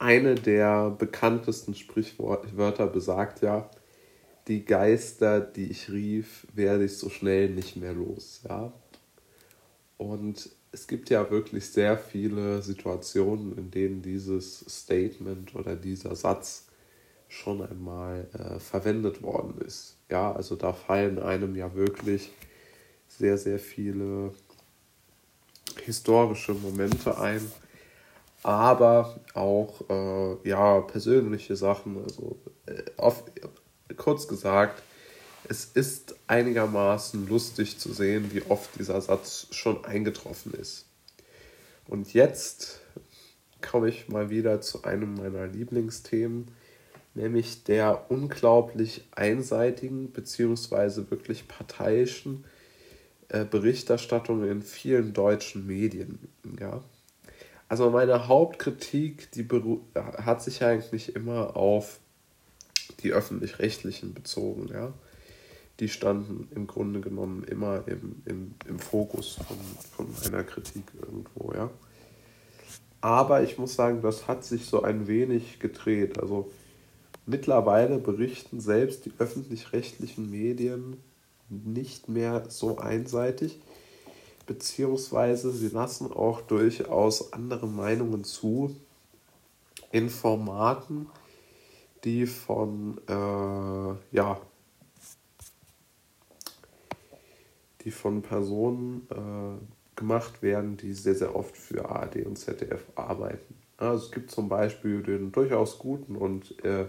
eine der bekanntesten Sprichwörter besagt ja, die Geister, die ich rief, werde ich so schnell nicht mehr los. Ja? Und es gibt ja wirklich sehr viele Situationen, in denen dieses Statement oder dieser Satz schon einmal äh, verwendet worden ist. Ja, also da fallen einem ja wirklich sehr, sehr viele historische Momente ein, aber auch äh, ja, persönliche Sachen. Also äh, auf, kurz gesagt, es ist einigermaßen lustig zu sehen, wie oft dieser Satz schon eingetroffen ist. Und jetzt komme ich mal wieder zu einem meiner Lieblingsthemen, nämlich der unglaublich einseitigen bzw. wirklich parteiischen äh, Berichterstattung in vielen deutschen Medien. Ja? Also meine Hauptkritik, die hat sich eigentlich immer auf die öffentlich-rechtlichen bezogen. Ja? Die standen im Grunde genommen immer im, im, im Fokus von, von einer Kritik irgendwo. Ja? Aber ich muss sagen, das hat sich so ein wenig gedreht. Also mittlerweile berichten selbst die öffentlich-rechtlichen Medien nicht mehr so einseitig, beziehungsweise sie lassen auch durchaus andere Meinungen zu in Formaten, die von, äh, ja, die von Personen äh, gemacht werden, die sehr, sehr oft für ARD und ZDF arbeiten. Also es gibt zum Beispiel den durchaus guten und äh,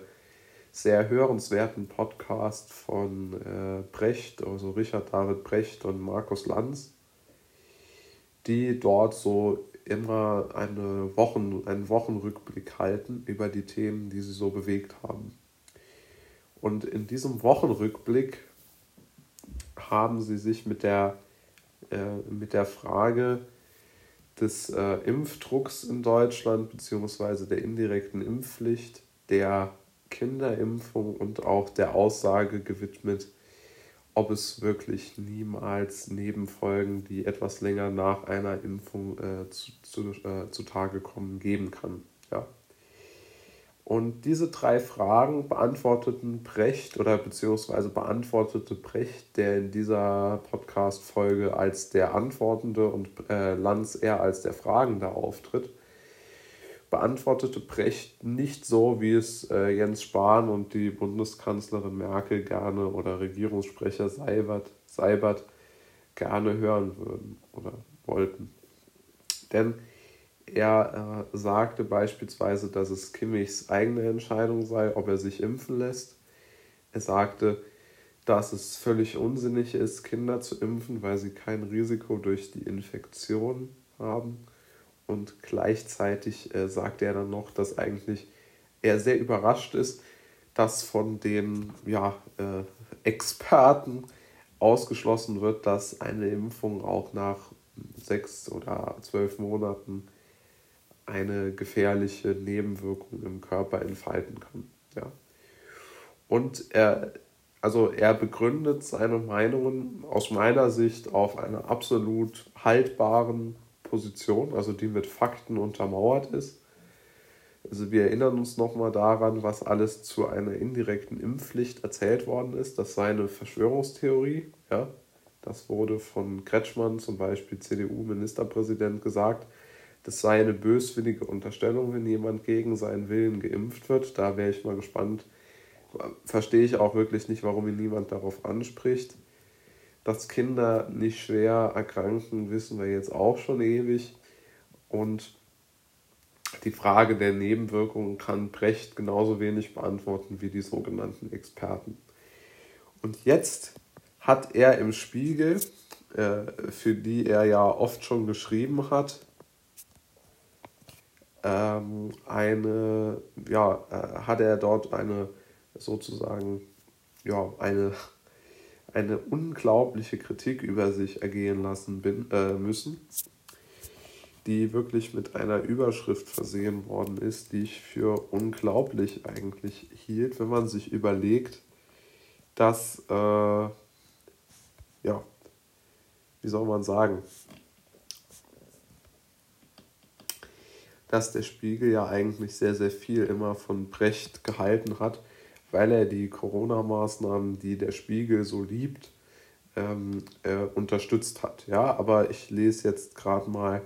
sehr hörenswerten Podcast von äh, Brecht, also Richard David Brecht und Markus Lanz, die dort so immer eine Wochen, einen Wochenrückblick halten über die Themen, die sie so bewegt haben. Und in diesem Wochenrückblick haben sie sich mit der, äh, mit der Frage des äh, Impfdrucks in Deutschland bzw. der indirekten Impfpflicht, der Kinderimpfung und auch der Aussage gewidmet, ob es wirklich niemals Nebenfolgen, die etwas länger nach einer Impfung äh, zu, zu, äh, zutage kommen, geben kann. Ja. Und diese drei Fragen beantworteten Brecht oder beziehungsweise beantwortete Brecht, der in dieser Podcast-Folge als der Antwortende und äh, Lanz eher als der Fragende auftritt beantwortete Brecht nicht so, wie es äh, Jens Spahn und die Bundeskanzlerin Merkel gerne oder Regierungssprecher Seibert, Seibert gerne hören würden oder wollten. Denn er äh, sagte beispielsweise, dass es Kimmichs eigene Entscheidung sei, ob er sich impfen lässt. Er sagte, dass es völlig unsinnig ist, Kinder zu impfen, weil sie kein Risiko durch die Infektion haben und gleichzeitig äh, sagt er dann noch, dass eigentlich er sehr überrascht ist, dass von den ja, äh, Experten ausgeschlossen wird, dass eine Impfung auch nach sechs oder zwölf Monaten eine gefährliche Nebenwirkung im Körper entfalten kann. Ja. Und er, also er begründet seine Meinungen aus meiner Sicht auf einer absolut haltbaren Position, also die mit Fakten untermauert ist. Also wir erinnern uns nochmal daran, was alles zu einer indirekten Impfpflicht erzählt worden ist. Das sei eine Verschwörungstheorie. Ja? Das wurde von Kretschmann, zum Beispiel CDU-Ministerpräsident, gesagt. Das sei eine böswillige Unterstellung, wenn jemand gegen seinen Willen geimpft wird. Da wäre ich mal gespannt. Verstehe ich auch wirklich nicht, warum ihn niemand darauf anspricht. Dass Kinder nicht schwer erkranken, wissen wir jetzt auch schon ewig. Und die Frage der Nebenwirkungen kann Brecht genauso wenig beantworten wie die sogenannten Experten. Und jetzt hat er im Spiegel, äh, für die er ja oft schon geschrieben hat, ähm, eine, ja, äh, hat er dort eine sozusagen, ja, eine eine unglaubliche Kritik über sich ergehen lassen bin, äh, müssen, die wirklich mit einer Überschrift versehen worden ist, die ich für unglaublich eigentlich hielt, wenn man sich überlegt, dass, äh, ja, wie soll man sagen, dass der Spiegel ja eigentlich sehr, sehr viel immer von Brecht gehalten hat, weil er die Corona-Maßnahmen, die der Spiegel so liebt, ähm, äh, unterstützt hat. Ja, aber ich lese jetzt gerade mal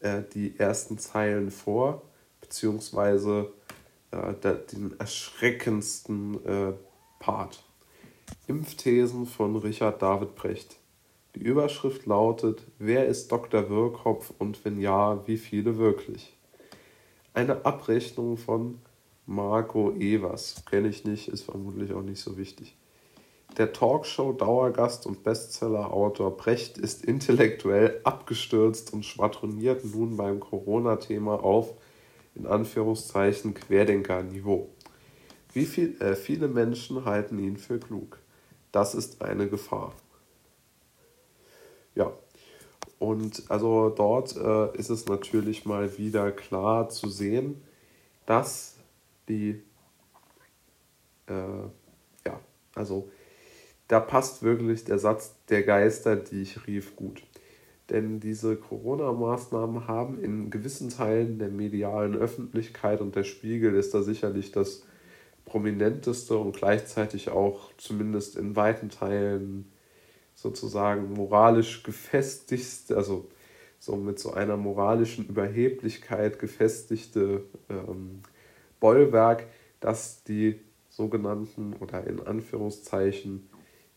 äh, die ersten Zeilen vor, beziehungsweise äh, der, den erschreckendsten äh, Part. Impfthesen von Richard David Brecht. Die Überschrift lautet: Wer ist Dr. Wirkopf und wenn ja, wie viele wirklich? Eine Abrechnung von Marco Evers. Kenne ich nicht, ist vermutlich auch nicht so wichtig. Der Talkshow-Dauergast und Bestseller-Autor Brecht ist intellektuell abgestürzt und schwadroniert nun beim Corona-Thema auf, in Anführungszeichen, Querdenker-Niveau. Wie viel, äh, viele Menschen halten ihn für klug. Das ist eine Gefahr. Ja, und also dort äh, ist es natürlich mal wieder klar zu sehen, dass die, äh, ja, also da passt wirklich der Satz der Geister, die ich rief, gut. Denn diese Corona-Maßnahmen haben in gewissen Teilen der medialen Öffentlichkeit und der Spiegel ist da sicherlich das prominenteste und gleichzeitig auch zumindest in weiten Teilen sozusagen moralisch gefestigste, also so mit so einer moralischen Überheblichkeit gefestigte ähm, Bollwerk, dass die sogenannten oder in Anführungszeichen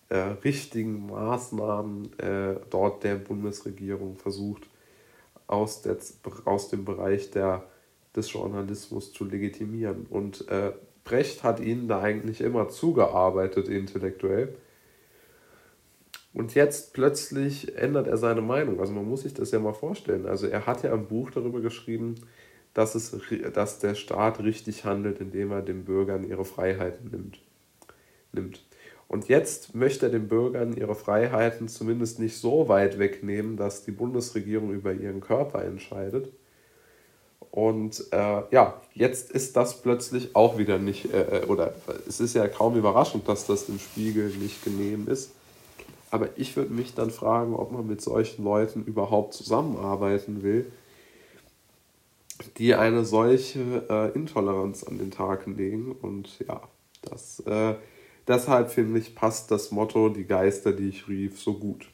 äh, richtigen Maßnahmen äh, dort der Bundesregierung versucht, aus, der, aus dem Bereich der, des Journalismus zu legitimieren. Und äh, Brecht hat ihnen da eigentlich immer zugearbeitet intellektuell. Und jetzt plötzlich ändert er seine Meinung. Also man muss sich das ja mal vorstellen. Also er hat ja ein Buch darüber geschrieben, dass, es, dass der Staat richtig handelt, indem er den Bürgern ihre Freiheiten nimmt. nimmt. Und jetzt möchte er den Bürgern ihre Freiheiten zumindest nicht so weit wegnehmen, dass die Bundesregierung über ihren Körper entscheidet. Und äh, ja, jetzt ist das plötzlich auch wieder nicht, äh, äh oder es ist ja kaum überraschend, dass das dem Spiegel nicht genehm ist. Aber ich würde mich dann fragen, ob man mit solchen Leuten überhaupt zusammenarbeiten will, die eine solche äh, Intoleranz an den Tag legen. Und ja, das, äh, deshalb finde ich, passt das Motto, die Geister, die ich rief, so gut.